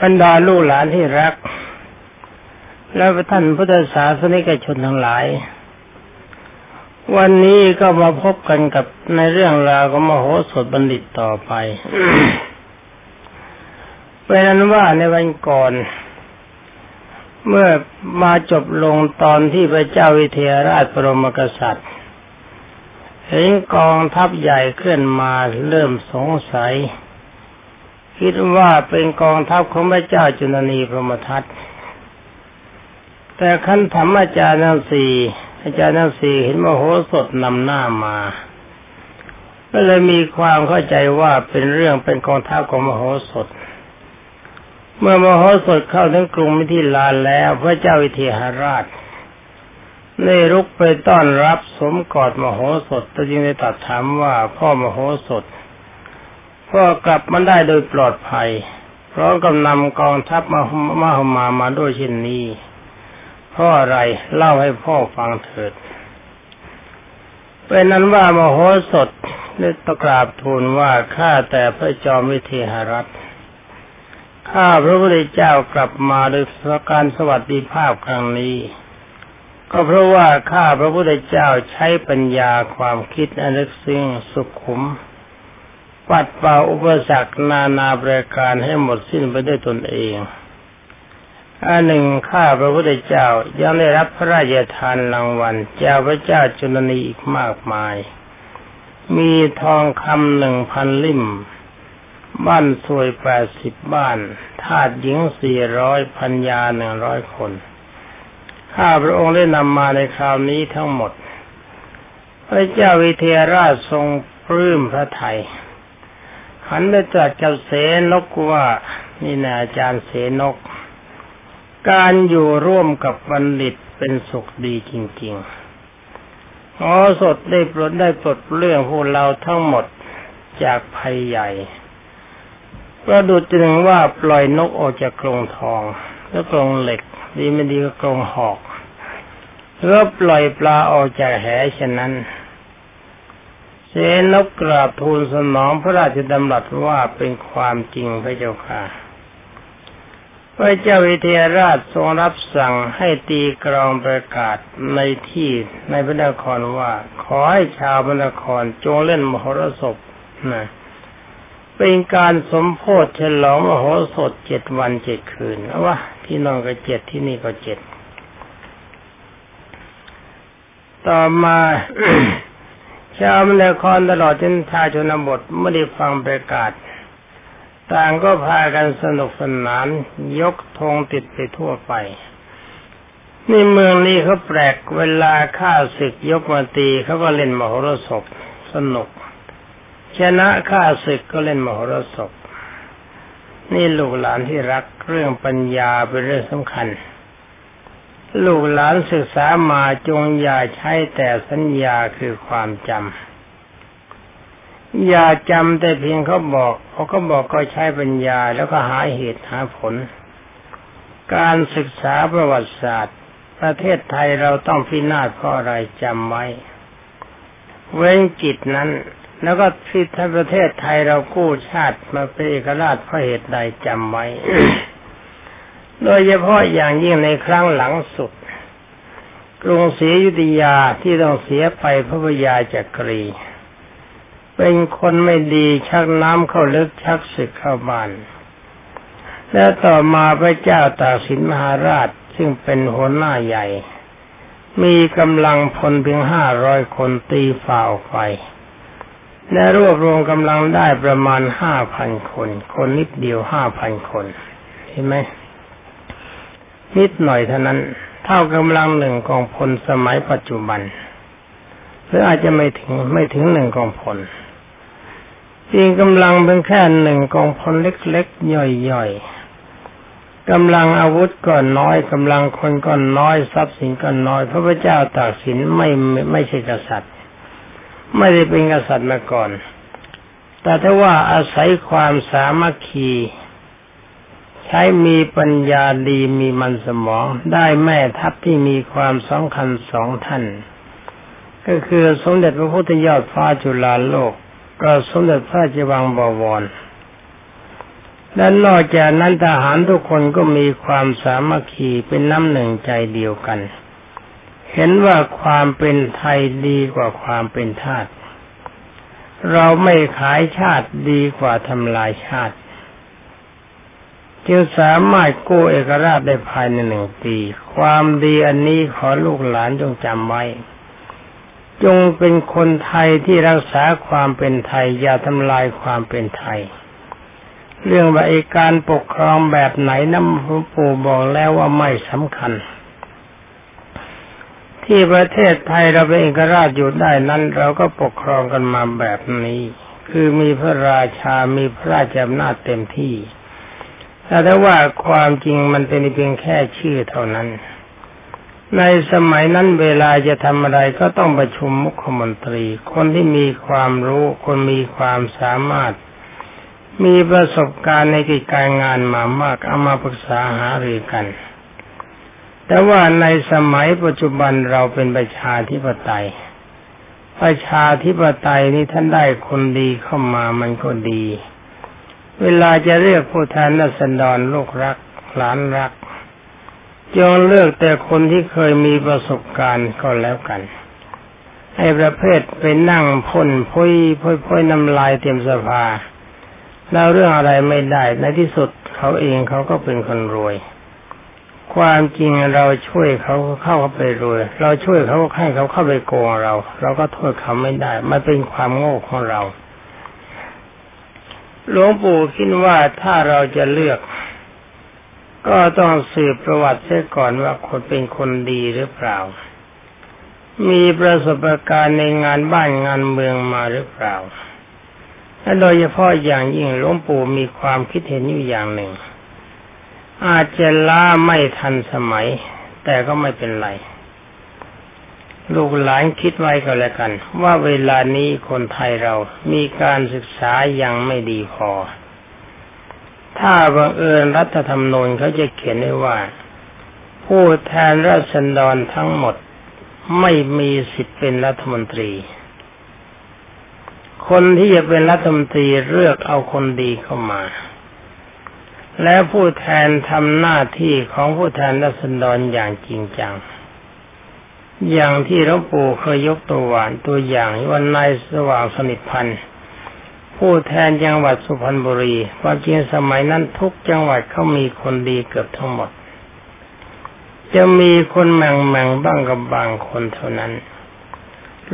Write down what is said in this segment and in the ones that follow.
บรรดาลูกหลานที่รัก แล้วท่านพุทธศาสนิกชนทั้งหลาย วันนี้ก็มาพบกันกับในเรื่องราวของมโหสถบัณฑิตต่อไปเป็นนั้นว่าในวันก่อน เมื่อมาจบลงตอนที่พระเจ้าวิเทหราชปรมกษัตริย์เห็นกองทัพใหญ่เคลื่อนมาเริ่มสงสัย คิดว่าเป็นกองทัพของพระเจ้าจุลนีพรหมทัตแต่ขั้นธรรมอาจารย์ทั้งสีอาจารย์ทั้งสีเห็นมโหสถนำหน้ามา ก็เลยมีความเข้าใจว่าเป็นเรื่องเป็นกองทัพของมโหสถ เมื่อมโหสถเข้าถึงกรุงมิถิลานแล้ว พระเจ้าวิเทหราชได้รุกไปต้อนรับสมกอดมโหสถจึงได้ตัดถามว่าพ่อมโหสถ พ่อกลับมาได้โดยปลอดภัยเพราะกำนำกองทัพมามามามาด้วยเช่นนี้เพราะอะไรเล่าให้พ่อฟังเถิดเป็นนั้นว่ามโหสถได้ตะกราบทูลว่าข้าแต่พระจอมวิเทหรัฐข้าพระพุทธเจ้ากลับมาโดยการสวัสดิภาพครั้งนี้ ก็เพราะว่าข้าพระพุทธเจ้าใช้ปัญญาความคิดอันลึกซึ่งสุขุม ปัดเป่าอุปสรรคนานาประการให้หมดสิ้นไปด้วยตนเองอันหนึ่งข้าพระพุทธเจ้ายังได้รับพระราชทานรางวัลจากพระเจ้าจุลนีอีกมากมาย มีทองคำหนึ่งพันลิ่ม บ้านสวยแปดสิบบ้าน ทาสหญิงสี่ร้อยพันยาหนึ่งร้อยคน ข้าพระองค์ได้นำมาในคราวนี้ทั้งหมด พระเจ้าวิเทหราชทรงปลื้มพระไทย หันไปตรัสกับเสนกว่า นี่นะอาจารย์เสนก การอยู่ร่วมกับบัณฑิตเป็นสุขดีจริงๆอ๋อสดได้ปลดได้ปลดเรื่องพวกเราทั้งหมดจากภัยใหญ่ประดุจจึงว่าปล่อยนกออกจากกรงทองแล้วกรงเหล็ก ดีไม่ดีก็กรงหอกหรือปล่อยปลาออกจากแหฉะนั้น เสนกกราบทูลสนองพระราชดำรัสว่าเป็นความจริงพระเจ้าค่ะพระเจ้าวิเทหราชทรงรับสั่งให้ตีกรองประกาศในที่ในพระนครว่า ขอให้ชาวพระนครจงเล่นมหรสพนะเป็นการสมโพธิฉลองมโหสถเจ็ดวันเจ็ดคืนว่าที่นอนก็เจ็ดที่นี่ก็เจ็ดต่อมา ชาวมนครตลอดจนชาชนบทไม่ได้ฟังประกาศ ต่างก็พากันสนุกสนาน ยกธงติดไปทั่วไปนี่เมืองนี้เขาแปลกเวลาข้าศึกยกมาตีเขาก็เล่นมโหรสพสนุก ชนะข้าศึกก็เล่นมโหรสพนี่ลูกหลานที่รักเรื่องปัญญาเป็นเรื่องสำคัญ ลูกหลานศึกษามาจงอย่าใช้แต่สัญญาคือความจำอย่าจำแต่เพียงเขาบอกเขาก็บอกก็ใช้ปัญญาแล้วก็หาเหตุหาผล การศึกษาประวัติศาสตร์ ประเทศไทยเราต้องพินาศเพราะอะไรจำไว้ เว้นจิตนั้น แล้วก็ที่ทประเทศไทยเรากู้ชาติมาเป็นเอกราชเพราะเหตุใดจำไว้ โดยเฉพาะอย่างยิ่งในครั้งหลังสุด กรุงศรีอยุธยาที่ต้องเสียไปพระพยาจักรี เป็นคนไม่ดีชักน้ำเข้าลึกชักศึกเข้าบ้านแล้วต่อมาพระเจ้าตากสินมหาราชซึ่งเป็นหัวหน้าใหญ่ มีกำลังพลเพียงห้าร้อยคนตีฝ่าไฟและรวบรวมกำลังได้ประมาณห้าพันคน คนนิดเดียวห้าพันคน เห็นไหม นิดหน่อยเท่านั้น เท่ากำลังหนึ่งกองพลสมัยปัจจุบัน หรืออาจจะไม่ถึงไม่ถึงหนึ่งกองพลจริงกำลังเป็นแค่หนึ่งกองพลเล็กๆย่อยๆกำลังอาวุธก็น้อยกำลังคนก็น้อยทรัพย์สินก็น้อย พระพุทธเจ้าตากสินไม่ไม่ใช่กษัตริย์ ไม่ได้เป็นกษัตริย์มาก่อน แต่ถ้าว่าอาศัยความสามัคคี ใช้มีปัญญาดีมีมันสมองได้แม่ทัพที่มีความสำคัญสองท่าน ก็คือสมเด็จพระพุทธยอดฟ้าจุฬาโลกก็สมเด็จพระจิวังบวรและนอกจากนั้นทหารทุกคนก็มีความสามัคคีเป็นน้ำหนึ่งใจเดียวกัน เห็นว่าความเป็นไทยดีกว่าความเป็นทาสเราไม่ขายชาติดีกว่าทำลายชาติ จึงสามารถกู้เอกราชได้ภายในหนึ่งปี ความดีอันนี้ขอลูกหลานจงจำไว้ จงเป็นคนไทยที่รักษาความเป็นไทย อย่าทำลายความเป็นไทย เรื่องว่าการปกครองแบบไหนน้ำปู่บอกแล้วว่าไม่สำคัญ ที่ประเทศไทยเราเป็นเอกราชอยู่ได้นั้น เราก็ปกครองกันมาแบบนี้ คือมีพระราชามีพระราชอำนาจเต็มที่ แต่ว่าความจริงมันเป็นเพียงแค่ชื่อเท่านั้น ในสมัยนั้นเวลาจะทำอะไรก็ต้องประชุมมุขมนตรี คนที่มีความรู้ คนมีความสามารถ มีประสบการณ์ในกิจการงานมามากเอามาปรึกษาหารือกัน แต่ว่าในสมัยปัจจุบันเราเป็นประชาธิปไตยประชาธิปไตยนี้ท่านได้คนดีเข้ามามันก็ดี เวลาจะเรียกผู้แทนนัสดรลูกรักหลานรักจงเลือกแต่คนที่เคยมีประสบการณ์ก็แล้วกันให้ประเภทไปนั่งพ่นพุยพุยพุยน้ำลายเต็มสภาแล้วเรื่องอะไรไม่ได้ ในที่สุดเขาเองเขาก็เป็นคนรวย ความจริงเราช่วยเขาเข้าเขาไปรวย เราช่วยเขาให้เขาเข้าไปโกงเรา เราก็โทษเขาไม่ได้ มันเป็นความโง่ของเรา หลวงปู่คิดว่าถ้าเราจะเลือก ก็ต้องสืบประวัติเสียก่อนว่าคนเป็นคนดีหรือเปล่า มีประสบการณ์ในงานบ้านงานเมืองมาหรือเปล่าและโดยเฉพาะอย่างยิ่งหลวงปู่มีความคิดเห็นอยู่อย่างหนึ่ง อาจจะล้าไม่ทันสมัย แต่ก็ไม่เป็นไร ลูกหลานคิดไว้ก็แล้วกัน ว่าเวลานี้คนไทยเรามีการศึกษายังไม่ดีพอ ถ้าบังเอิญรัฐธรรมนูญเขาจะเขียนไว้ว่า ผู้แทนราษฎรทั้งหมดไม่มีสิทธิ์เป็นรัฐมนตรี คนที่จะเป็นรัฐมนตรีเลือกเอาคนดีเข้ามา และผู้แทนทำหน้าที่ของผู้แทนรัษฎรอย่างจริงจัง อย่างที่หลวงปู่เคยยกตัวหวานตัวอย่างวันนายสว่างสนิทพันธ์ผู้แทนจังหวัดสุพรรณบุรีความจริงสมัยนั้นทุกจังหวัดเขามีคนดีเกือบทั้งหมด จะมีคนแม่งแม่งบ้างกับบางคนเท่านั้น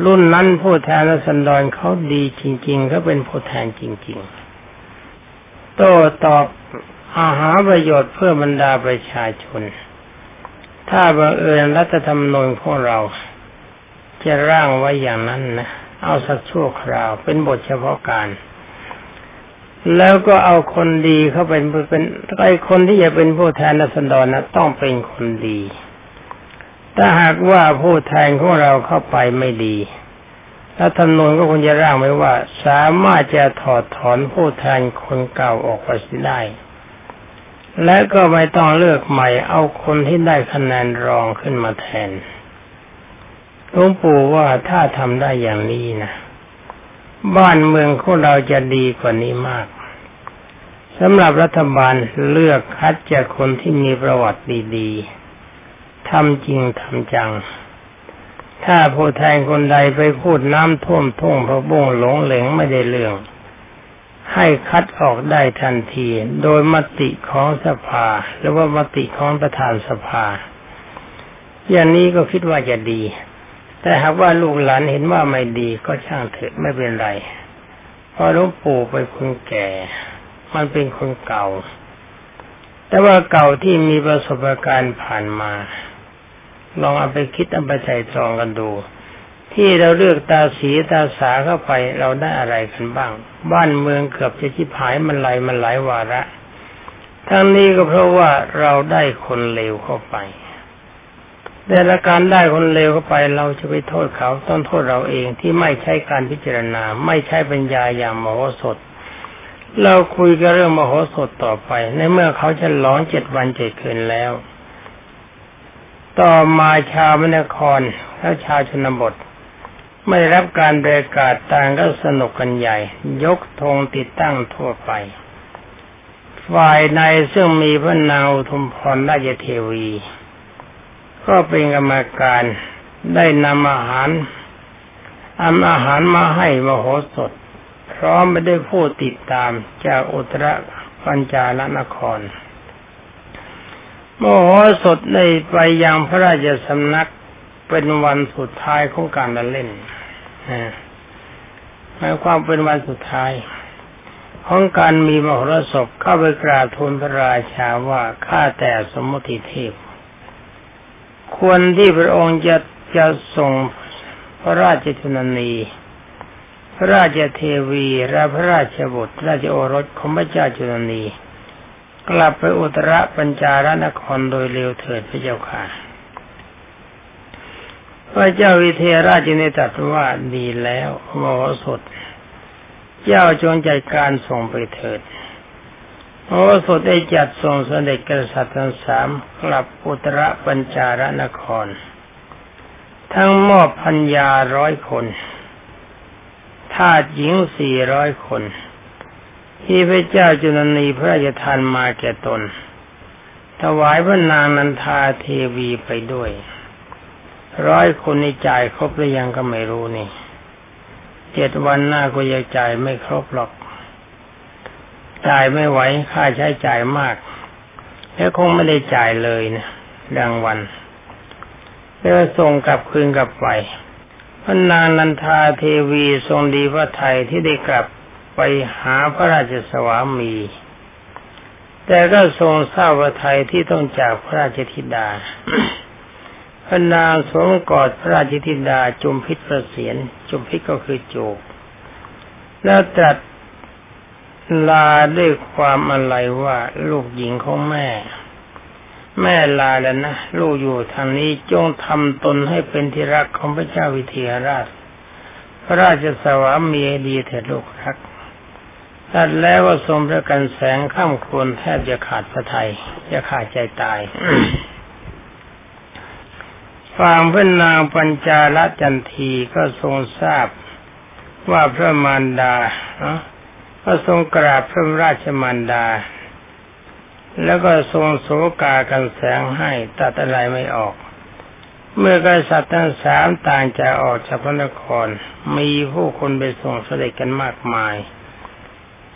รุ่นนั้นผู้แทนรัศดรเขาดีจริงๆเขาเป็นผู้แทนจริง ๆ โต้ตอบอาหาประโยชน์เพื่อบรรดาประชาชน ถ้าบังเอิญรัฐธรรมนูญของเราจะร่างไว้อย่างนั้นนะเอาสักชั่วคราว เป็นบทเฉพาะการ แล้วก็เอาคนดีเข้าเป็นเป็นไอ้คนที่จะเป็นผู้แทนรัศดรนะต้องเป็นคนดี ถ้าหากว่าผู้แทนของเราเข้าไปไม่ดีรัฐธรรมนูญก็คงจะร่างไว้ว่า สามารถจะถอดถอนผู้แทนคนเก่าออกไปได้ และก็ไม่ต้องเลือกใหม่เอาคนที่ได้คะแนนรองขึ้นมาแทนหลวงปู่ว่าถ้าทำได้อย่างนี้นะบ้านเมืองของเราจะดีกว่านี้มากสำหรับรัฐบาลเลือกคัดจากคนที่มีประวัติดีๆทำจริงทำจัง ถ้าผู้แทนคนใดไปพูดน้ำท่วมทุ่งพระบุ้งหลงเหลงไม่ได้เรื่อง ให้คัดออกได้ทันที โดยมติของสภา หรือว่ามติของประธานสภา อย่างนี้ก็คิดว่าจะดี แต่หากว่าลูกหลานเห็นว่าไม่ดีก็ช่างเถอะไม่เป็นไร เพราะหลวงปู่เป็นคนแก่ มันเป็นคนเก่า แต่ว่าเก่าที่มีประสบการณ์ผ่านมา ลองเอาไปคิดเอาไปใจตรองกันดู ที่เราเลือกตาสีตาสาเข้าไปเราได้อะไรกันบ้าง บ้านเมืองเกือบจะชิบหายมันไหลมันหลายวาระ ทั้งนี้ก็เพราะว่าเราได้คนเลวเข้าไปแต่ละการได้คนเลวเข้าไปเราจะไปโทษเขาต้องโทษเราเองที่ไม่ใช่การพิจารณา ไม่ใช่ปัญญาอย่างมโหสถ เราคุยกันเรื่องมโหสถต่อไป ในเมื่อเขาจะร้อนเจ็ดวันเจ็ดคืนแล้ว ต่อมาชาวมนครและชาวชนบท ไม่ได้รับการประกาศต่างก็สนุกกันใหญ่ ยกธงติดตั้งทั่วไป ฝ่ายในซึ่งมีพระนางอุทุมพรราชเทวี ก็เป็นกรรมการได้นำอาหารอาอาหารมาให้มโหสถ พร้อมไม่ได้ผู้ติดตามจากอุตรปัญจาลนคร มโหสถได้ไปยังพระราชสำนักเป็นวันสุดท้ายของการเล่น หมายความเป็นวันสุดท้าย ของการมีมโหรสพเข้าไปกราบทูลพระราชาว่าข้าแต่สมมติเทพ ควรที่พระองค์จะจะส่งพระราชชนนีพระราชเทวีและพระราชบุตรราชโอรสของพระเจ้าจุลนี กลับไปอุตรปัญจารนครโดยเร็วเถิดพระเจ้าค่ะ พระเจ้าวิเทราชจึงได้ตรัสว่าดีแล้วมโหสดเจ้าจงจัดการส่งไปเถิดโมโหสดได้จัดส่งเสด็จกษัตริย์ทั้งสามกลับอุตรปัญจารนคร ทั้งมอบพัญญาร้อยคนทาสหญิงสี่ร้อยคน ที่พระเจ้าจุลนีพระราชทานมาแก่ตน ถวายพระนางนันทาเทวีไปด้วย ร้อยคนในจ่ายครบหรือยังก็ไม่รู้นี่เจ็ดวันหน้าก็ยังจ่ายไม่ครบหรอก จ่ายไม่ไหวค่าใช้จ่ายมาก แล้วคงไม่ได้จ่ายเลยนะดังวันแล้วส่งกลับคืนกลับไปพระนางนันทาเทวีทรงดีพระไทยที่ได้กลับไปหาพระราชสวามี แต่ก็ทรงเศร้าระทัยที่ต้องจากพระราชธิดา พระนางสวมกอดพระราชธิดาจุมพิษประเสียนจุมพิษก็คือจูบแล้วตรัสลาด้วยความอะไรว่าลูกหญิงของแม่ แม่ลาแล้วนะลูกอยู่ทางนี้จงทำตนให้เป็นที่รักของพระเจ้าวิเทหราช พระราชสวามีดีเถิดลูกรักตัดแล้วก็ทรงพระกันแสงข้ามควรแทบจะขาดพระไทยจะขาดใจตาย ฟังพระนางปัญจาลจันทีก็ทรงทราบว่าพระมารดาก็ทรงกราบพระราชมารดา แล้วก็ทรงโศกากันแสงให้ตัดอะไรไม่ออก เมื่อกษัตริย์ทั้งสามต่างจะออกจากพระนคร มีผู้คนไปส่งเสด็จกันมากมาย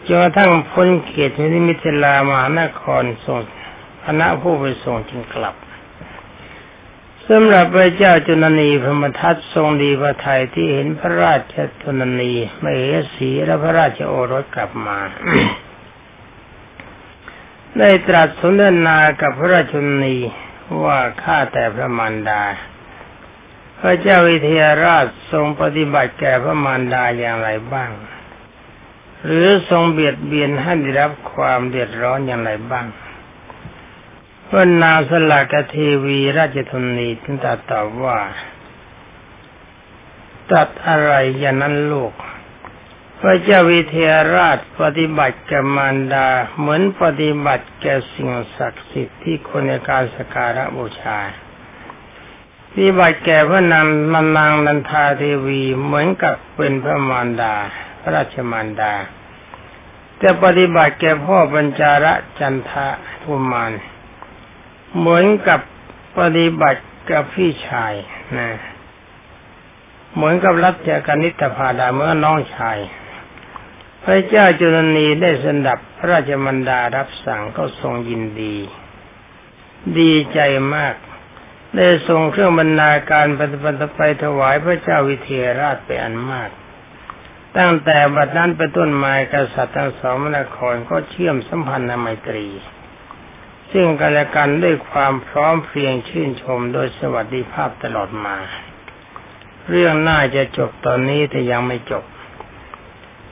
จนกระทั่งพ้นเขตนิมิตลามหานครส่งคณะผู้ไปส่งจึงกลับ สำหรับพระเจ้าจุนนีพมทัตทรงดีพระไทยที่เห็นพระราชจุนนีไม่เหสีและพระราชโอรสกลับมา ได้ตรัสสนทนากับพระราชจุนนีว่าข้าแต่พระมารดา พระเจ้าวิเทหราชทรงปฏิบัติแก่พระมารดาอย่างไรบ้าง หรือทรงเบียดเบียนให้ได้รับความเดือดร้อนอย่างไรบ้าง พระนางสลากเทวีราชธนีถึงตรัสตอบว่าตัดอะไรอย่างนั้นลูก พระเจ้าวิเทหราชปฏิบัติกับมารดาเหมือนปฏิบัติแก่สิ่งศักดิ์สิทธิ์ที่คนในการสการะบูชาปฏิบัติแก่พระนางนางนันทาเทวีเหมือนกับเป็นพระมารดา พระราชมารดา จะปฏิบัติแก่พ่อปัญจาระจันทะทุมาน เหมือนกับปฏิบัติกับพี่ชายนะเหมือนกับรัชกานิตพาดาเมื่อน้องชาย พระเจ้าจุลนีได้สดับพระราชมันดารับสั่งก็ทรงยินดี ดีใจมาก ได้ทรงเครื่องบรรณาการปฏิบัติไปถวายพระเจ้าวิเทหราชไปอันมาก ตั้งแต่บัดนั้นเป็นต้นมากษัตริย์ทั้งสองมนครก็เชื่อมสัมพันธ์ไมตรี ซึ่งกันและกันด้วยความพร้อมเพรียงชื่นชมโดยสวัสดิภาพตลอดมา เรื่องน่าจะจบตอนนี้แต่ยังไม่จบ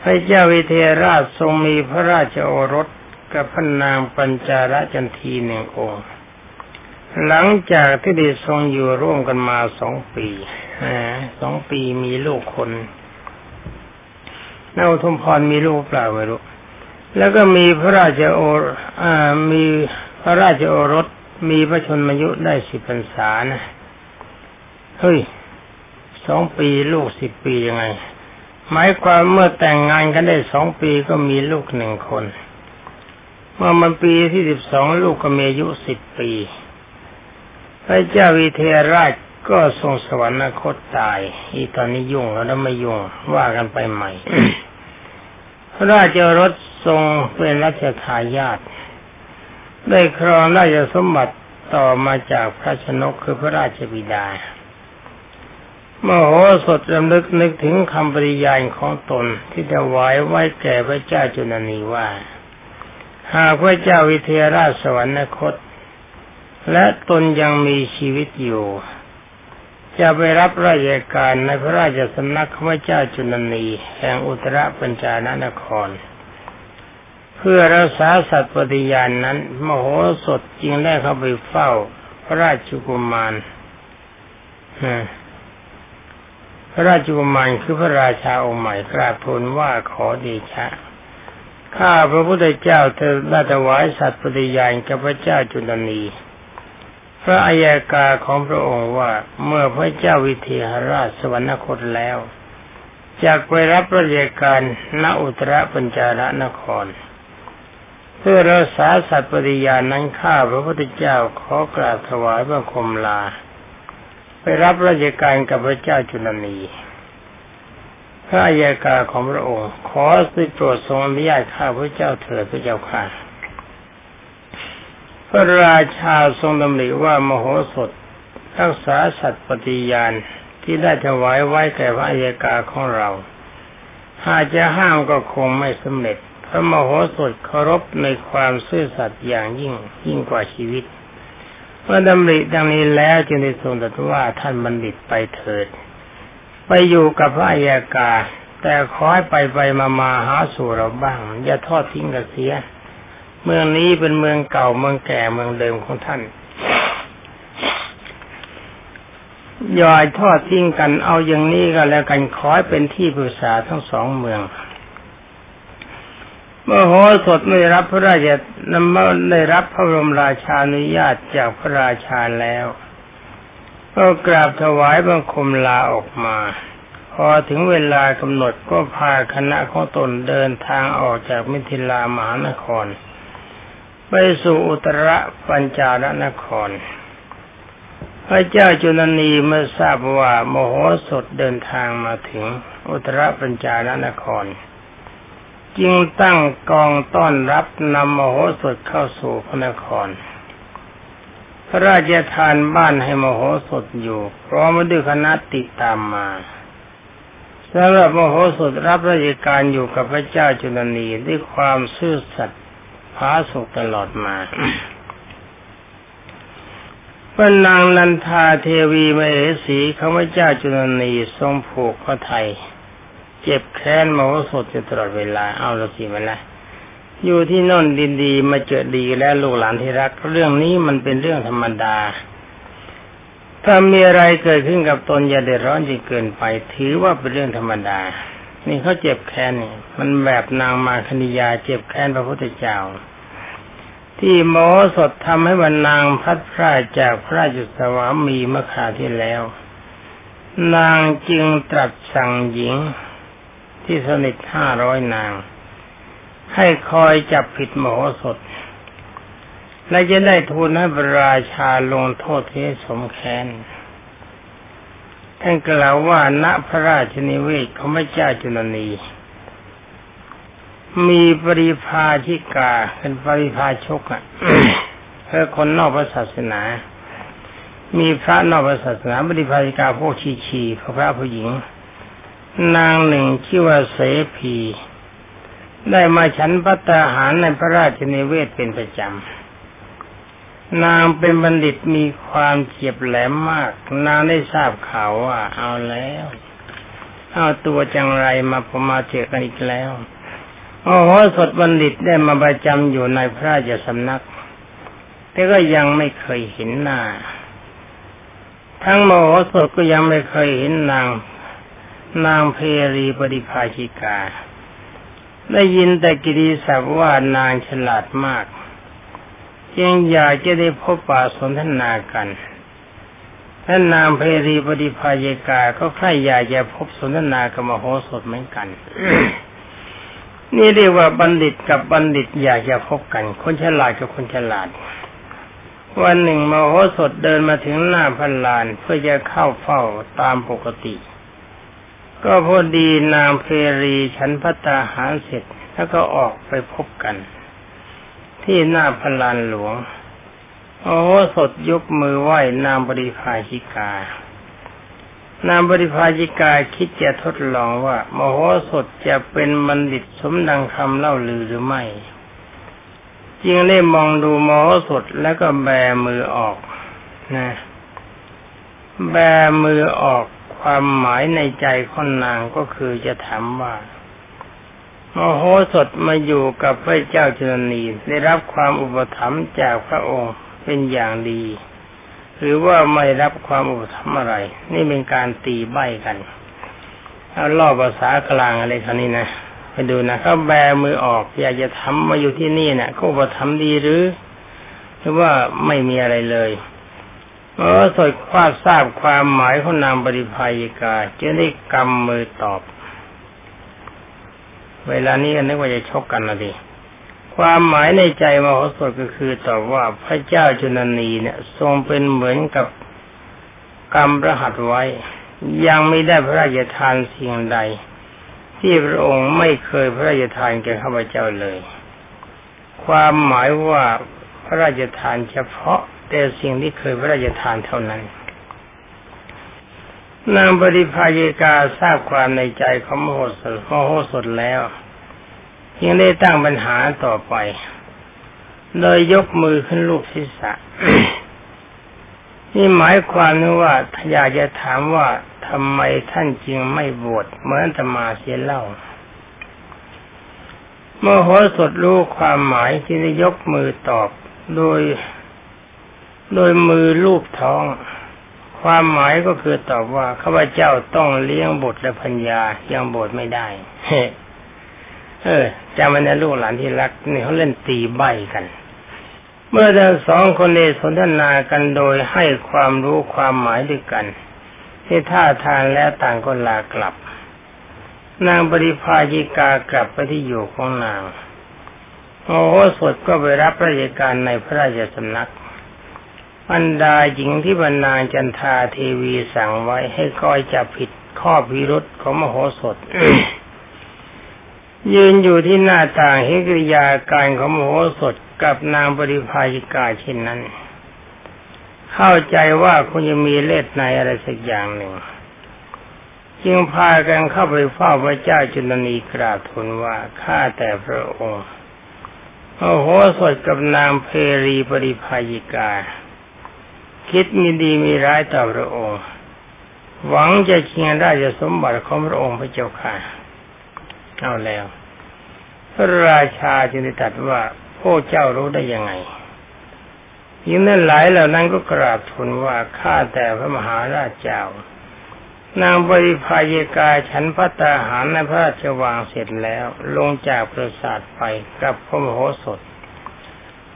พระเจ้าวิเทหราชทรงมีพระราชโอรสกับพระนางปัญจาระจันทีหนึ่งองค์ หลังจากที่ได้ทรงอยู่ร่วมกันมาสองปีสองปีมีลูกคนนาทุมพรมีลูกเปล่าไม่รู้แล้วก็มีพระราชโออ่ามี ระราชโอรสมีพระชนมายุได้สิบพรรษานะ เฮ้ยสองปีลูกสิบปียังไง หมายความเมื่อแต่งงานกันได้สองปีก็มีลูกหนึ่งคน เมื่อมันปีที่สิบสองลูกก็มีอายุสิบปี พระเจ้าวิเทหราชก็ทรงสวรรคตตาย อีตอนนี้ยุ่งแล้วแล้วไม่ยุ่งว่ากันไปใหม่ พระราชรถทรงเป็นรัชทายาท ได้ครองราชสมบัติต่อมาจากพระชนกคือพระราชบิดามโหสถรำลึกนึกถึงคำปริยายของตนที่ถวายไว้แก่พระเจ้าจุนนีว่า หากพระเจ้าวิเทหราชสวรรคต และตนยังมีชีวิตอยู่ จะไปรับราชการในพระราชสำนักพระเจ้าจุนนีแห่งอุตรปัญจานคร เพื่อรักษาสัตว์ปฏิญาณนนั้น มโหสถจึงได้เข้าไปเฝ้า พระราชกุมารพระราชกุมารคือพระราชาองค์ใหม่กราบทูลว่าขอเดชะข้าพระพุทธเจ้าเธอได้ถวายสัตว์ปฏิญาณกับพระเจ้าจุลนี พระอัยกาของพระองค์ว่าเมื่อพระเจ้าวิเทหราชสวรรคตแล้วจากไปรับราชการณอุตรปัญจารนคร เพื่อรักษาสัตว์ปฏิญาณนั้นข้าพระพุทธเจ้าขอกราบถวายบังคมลา ไปรับราชการกับพระเจ้าจุลนีพระอัยกาของพระองค์ ขอสิโปรดทรงอนุญาตข้าพระเจ้าเถิดพระเจ้าค่ะ พระราชาทรงดำริว่ามโหสถ รักษาสัตว์ปฏิญาณที่ได้ถวายไว้แก่พระอัยกาของเราหากจะห้ามก็คงไม่สำเร็จ พระมโหสถเคารพในความซื่อสัตย์อย่างยิ่งยิ่งกว่าชีวิต เมื่อดำริดังนี้แล้วจึงได้ทรงตรัสว่าท่านบัณฑิตไปเถิด ไปอยู่กับพระอัยกา แต่ขอให้ไปไปมามาหาสู่เราบ้าง อย่าทอดทิ้งกันเสีย เมืองนี้เป็นเมืองเก่าเมืองแก่เมืองเดิมของท่านย่อยทอดทิ้งกันเอาอย่างนี้ก็แล้วกันขอให้เป็นที่ปรึกษาทั้งสองเมือง มโหสถไม่รับพระราชนำได้รับพระบรมราชานุญาตจากพระราชาแล้ว ก็กราบถวายบังคมลาออกมา พอถึงเวลากำหนดก็พาคณะของตนเดินทางออกจากมิถิลามหานคร ไปสู่อุตรปัญจารนคร พระเจ้าจุลนีเมื่อทราบว่า มโหสถเดินทางมาถึงอุตรปัญจารนคร จึงตั้งกองต้อนรับนำมโหสถเข้าสู่พระนคร พระราชทานบ้านให้มโหสถอยู่พร้อมด้วยคณะติดตามมาสำหรับมโหสถรับราชการอยู่กับพระเจ้าจุลนีด้วยความซื่อสัตย์ผาสุกตลอดมาพระนางนันทาเทวีมเหสีข้าพเจ้าจุลนีทรงผูกพระไทย เจ็บแค้นมโหสถอยู่ตลอดเวลาเอาละสิมันละอยู่ที่น่นดินดีมาเจอดีแล้วลูกหลานที่รัก เรื่องนี้มันเป็นเรื่องธรรมดา ถ้ามีอะไรเกิดขึ้นกับตนอย่าเดือดร้อนจนเกินไป ถือว่าเป็นเรื่องธรรมดา นี่เขาเจ็บแค้นนี่มันแบบนางมาคณิยาเจ็บแค้นพระพุทธเจ้า ที่โมสดทำให้บรรนางพัดพราดจากพระราชสวามีเมื่อคราที่แล้ว นางจึงตรัสสั่งหญิง ที่สนิทห้าร้อยนาง ให้คอยจับผิดมโหสถ และจะได้ทูลให้พระราชาลงโทษที่สมแค้นท่านกล่าวว่าณพระราชนิเวศของพระเจ้าจุลนี มีปริพาชิกาเป็นปริพาชกอะเพื่อคนนอกพระศาสนา มีพระนอกพระศาสนาปริพาชิกาพวกชีชีพระพระผู้หญิง นางหนึ่งชื่อว่าเสพี ได้มาฉันพัตาหารในพระราชนิเวศเป็นประจำ นางเป็นบัณฑิตมีความเฉียบแหลมมาก นางได้ทราบข่าวว่าเอาแล้ว เอาตัวจังไรมาพมาเจอกันอีกแล้วโอ้โหสดบัณฑิตได้มาประจำอยู่ในพระราชสำนัก แต่ก็ยังไม่เคยเห็นหน้า ทั้งโมโหสดก็ยังไม่เคยเห็นนาง นางเพรีปริภาชิกา ได้ยินแต่กิริศัพท์ว่านางฉลาดมากยังอยากจะได้พบปะสนทนากันท่านนางเพรีปฏิภาชิกา ก็ใคร่อยากจะพบสนทนากับมโหสถเหมือนกัน นี่เรียกว่าบัณฑิตกับบัณฑิตอยากจะพบกัน คนฉลาดกับคนฉลาด วันหนึ่งมโหสถเดินมาถึงหน้าพันลานเพื่อจะเข้าเฝ้าตามปกติ ก็พอดีนางเพรีฉันพัตตาหารเสร็จแล้วก็ออกไปพบกัน ที่หน้าพันลานหลวง โอ้สดยกมือไหว้นางบริภาชิกา นางบริภาชิกาคิดจะทดลองว่า มโหสถจะเป็นบัณฑิตสมดังคำเล่าลือหรือไม่ จึงได้มองดูมโหสถแล้วก็แบมือออกนะ แบมือออก ความหมายในใจคนนางก็คือจะถามว่ามโหสถมาอยู่กับพระเจ้าจุลนีได้รับความอุปถัมภ์จากพระองค์เป็นอย่างดี หรือว่าไม่รับความอุปถัมภ์อะไร นี่เป็นการตีใบกันเอาล่อภาษากลางอะไรครนี้นะไปดูนะเขาแบมือออก อยากจะทำมาอยู่ที่นี่เนะ่ยเขาอุปถัมภ์ดีหรือ หรือว่าไม่มีอะไรเลย เออสดควาดทราบความหมายของนางบริภายิกาจะได้กำมือตอบ เวลานี้ก็นึกว่าจะชกกันนะดิความหมายในใจมโหสถก็คือตอบว่าพระเจ้าจุนนีเนี่ย ทรงเป็นเหมือนกับกรรมประหัตไว้ ยังไม่ได้พระราชทานสิ่งใด ที่พระองค์ไม่เคยพระราชทานแก่ข้าพเจ้าเลย ความหมายว่าพระราชทานเฉพาะ แต่สิ่งที่เคยพระราชทานเท่านั้น นางบริพายิกาทราบความในใจของมโหสถมโหสถแล้วยังได้ตั้งปัญหาต่อไป โดยยกมือขึ้นลูกศีรษะ นี่หมายความนึว่าถ้ายาจะถามว่าทำไมท่านจึงไม่บวชเหมือนตมาเสียเล่า เมื่อโหสดรู้ความหมายที่ได้ยกมือตอบ โดย โดยมือลูกท้อง ความหมายก็คือตอบว่าข้าพเจ้าต้องเลี้ยงบุตรและพัญญายังบวชไม่ได้เออจำมันนะลูกหลานที่รักนี่เขาเล่นตีใบกัน เมื่อทั้งสองคนนี้สนทนากันโดยให้ความรู้ความหมายด้วยกันที่ท่าทางแล้วต่างก็ลากลับ นางบริพายิกากลับไปที่อยู่ของนางโอ้สดก็ไปรับราชการในพระราชสำนัก บรรดาหญิงที่บรรณางจันทาเทวีสั่งไว้ให้คอยจับผิดข้อพิรุษของมโหสถยืนอยู่ที่หน้าต่างเห็นกิริยาการของมโหสถกับนางบริพายิกาเช่นนั้น เข้าใจว่าคงจะมีเล็ดในอะไรสักอย่างหนึ่ง จึงพากันเข้าไปเฝ้าพระเจ้าจุลนีกราบทูลว่าข้าแต่พระองค์โอ้โหสดกับนางเพรีปริพายิกา คิดมีดีมีร้ายต่อพระองค์ หวังจะเชียงราชสมบัติของพระองค์พระเจ้าค่ะเอาแล้ว พระราชาจึงได้ตรัสว่าพระเจ้ารู้ได้ยังไงยิงนั้นหลายเหล่านั้นก็กราบทูลว่าข้าแต่พระมหาราชเจ้า นางบริพายกาฉันพัตตาหารในพระราชวังเสร็จแล้ว ลงจากปราสาทไปกับพระมโหสถ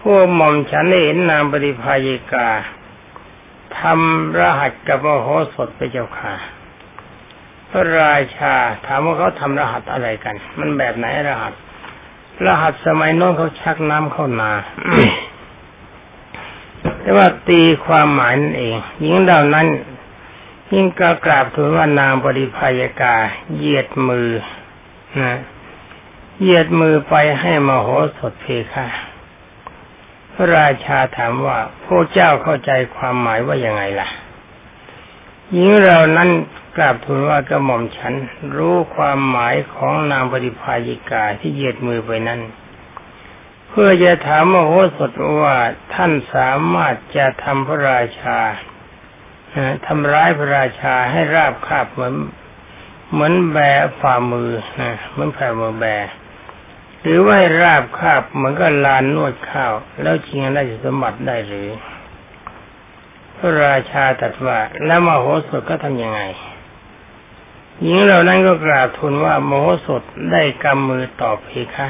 พวกหม่อมฉันเห็นนางบริพายกา ทำรหัสกับมโหสถไปเจ้าค่ะ พระราชาถามว่าเขาทำรหัสอะไรกัน มันแบบไหนรหัส รหัสสมัยโน้นเขาชักน้ำเข้านาแต่ว่าตีความหมายนั่นเองหญิงเหล่านั้น ยิ่งกกราบทูลว่านางบริพายกาเหยียดมือนะเหยียดมือไปให้มโหสถเพคะ พระราชาถามว่าพระเจ้าเข้าใจความหมายว่ายังไงล่ะหญิงเหล่านั้นกราบทูลว่ากระหม่อมฉัน รู้ความหมายของนางปฏิภายิกาที่เหยียดมือไปนั้น เพื่อจะถามมโหสถว่าท่านสามารถจะทำพระราชาทำร้ายพระราชาให้ราบคาบเหมือนเหมือนแบฝ่ามือเหมือนแผ่มือแบ หรือว่าราบคาบเหมือนกับลานนวดข้าว แล้วชิงได้สมบัติได้หรือ พระราชาตรัสว่าแล้วมโหสถก็ทำยังไง หญิงเหล่านั้นก็กราบทูลว่ามโหสดได้กำมือตอบเพคะ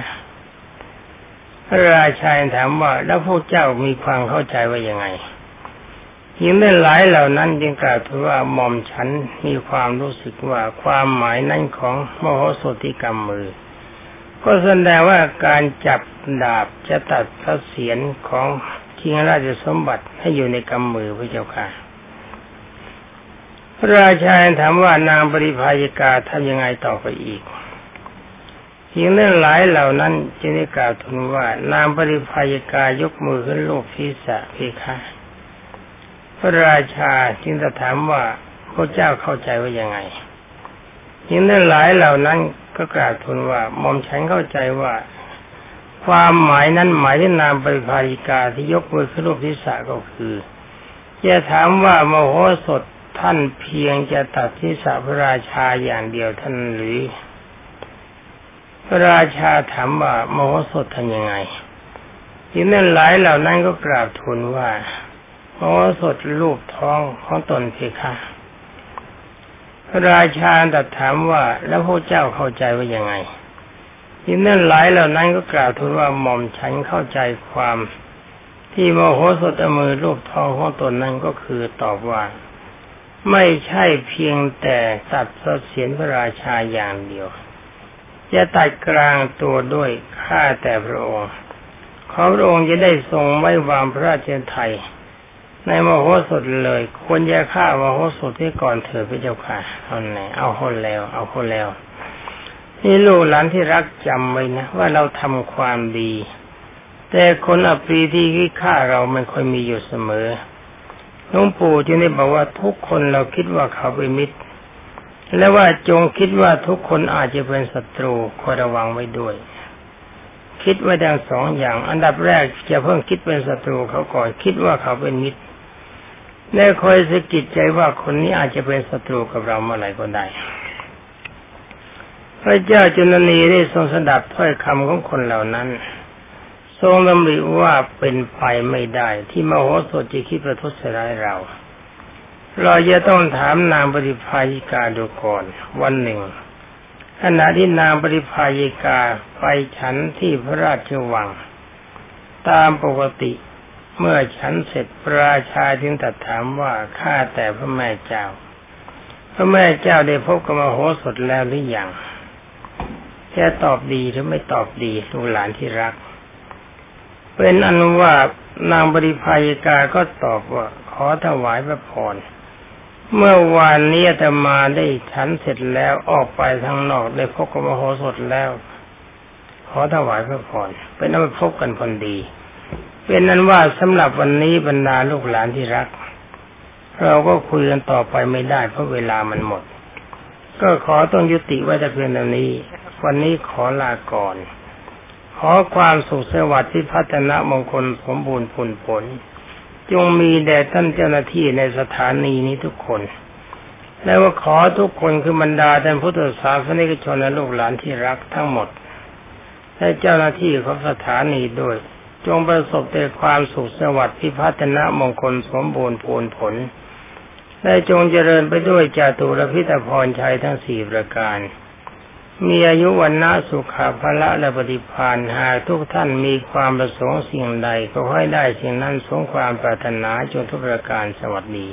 พระราชาถามว่าแล้วพวกเจ้ามีความเข้าใจว่ายังไงหญิงได้หลายเหล่านั้นจึงกล่าวทูลว่าหม่อมฉันมีความรู้สึกว่าความหมายนั้นของมโหสดที่กำมือ ก็แสดงว่าการจับดาบจะตัดพระเศียรของชิงราชสมบัติให้อยู่ในกำมือพระเจ้าค่ะพระราชาถามว่านางปริภายิกาทำยังไงต่อไปอีกหญิงนั้นหลายเหล่านั้นจึงได้กล่าวทูลว่านางปริภายิกายกมือขึ้นลูกพิษะพิฆาพระราชาจึงจะถามว่าพระเจ้าเข้าใจว่ายังไง หญิงนั้นหลายเหล่านั้นก็กล่าวทูลว่าหม่อมฉันเข้าใจว่า ความหมายนั้นหมายถึงนามปริภายิกาที่ยกมือขึ้นรูปทิศะก็คือจะถามว่ามโหสถท่านเพียงจะตัดทิศพระราชาอย่างเดียวท่านหรือ พระราชาถามว่ามโหสถทำยังไงทีนั้นหลายเหล่านั้นก็กราบทูลว่ามโหสถรูปท้องของตนเพคะ ระราชาตรัสถามว่าแล้วพระเจ้าเข้าใจว่ายังไงทีนั้นหลายเหล่านั้นก็กล่าวทูลว่าหม่อมฉันเข้าใจความที่โมโหสถมือรูปทองของตนนั้นก็คือตอบว่า ไม่ใช่เพียงแต่ตัดพระเศียรพระราชาอย่างเดียวจะตัดกลางตัวด้วยข้าแต่พระองค์ขอพระองค์จะได้ทรงไว้วางพระราชไทย ในมโหสถเลย ควรจะฆ่ามโหสถที่ก่อนเถิดพระเจ้าค่ะเอาไหนเอาคนแล้ว เอาคนแล้ว นี่ลูกหลานที่รักจำไว้นะว่าเราทำความดี แต่คนอภรีที่คิดฆ่าเรามันค่อยมีอยู่เสมอหลวงปู่จึงได้บอกว่าทุกคนเราคิดว่าเขาเป็นมิตร และว่าจงคิดว่าทุกคนอาจจะเป็นศัตรูคอยระวังไว้ด้วยคิดไว้ดังสองอย่าง อันดับแรกจะเพิ่งคิดเป็นศัตรูเขาก่อน คิดว่าเขาเป็นมิตร แน่คอยสะกิดใจว่าคนนี้อาจจะเป็นศัตรูกับเราเมื่อไหร่ก็ได้ พระเจ้าจุลนีได้ทรงสดับถ้อยคำของคนเหล่านั้น ทรงดำริว่าเป็นไปไม่ได้ ที่มโหสถจะคิดประทุษร้ายเรา เราจะต้องถามนางปริภายิกาดูก่อนวันหนึ่งขณะที่นางปริภายิกาไปฉันที่พระราชวัง ตามปกติ เมื่อฉันเสร็จพระราชาจึงตรัสถามว่าข้าแต่พระแม่เจ้า พระแม่เจ้าได้พบกับมโหสถแล้วหรือยังจะตอบดีหรือไม่ตอบดีลูกหลานที่รัก เป็นอนุว่านางบริพายกาก็ตอบว่า ขอถวายพระพรเมื่อวานนี้จะมาได้ฉันเสร็จแล้วออกไปทางนอกได้พบกับมโหสถแล้ว ขอถวายพระพรเป็นเอาไปพบกันพอดี เป็นนั้นว่าสำหรับวันนี้บรรดาลูกหลานที่รัก เราก็คุยกันต่อไปไม่ได้เพราะเวลามันหมด ก็ขอต้องยุติไว้แต่เพียงเท่านี้ วันนี้ขอลาก่อน ขอความสุขสวัสดิ์ที่พัฒนามงคลสมบูรณ์ผลผล จงมีแด่ท่านเจ้าหน้าที่ในสถานีนี้ทุกคน และว่าขอทุกคนคือบรรดาท่านพุทธศาสนิกชนและลูกหลานที่รักทั้งหมดและเจ้าหน้าที่ของสถานีด้วย จงประสบแต่ความสุขสวัสดิ์พิพัฒนมงคลสมบูรณ์ผลผล ได้จงเจริญไปด้วยจาตุรพิตพรชัยทั้งสี่ประการ มีอายุวันนาสุขาภละและปฏิพานหากทุกท่านมีความประสงค์สิ่งใดก็ให้ได้สิ่งนั้นสงความปรารถนาจนทุกประการสวัสดี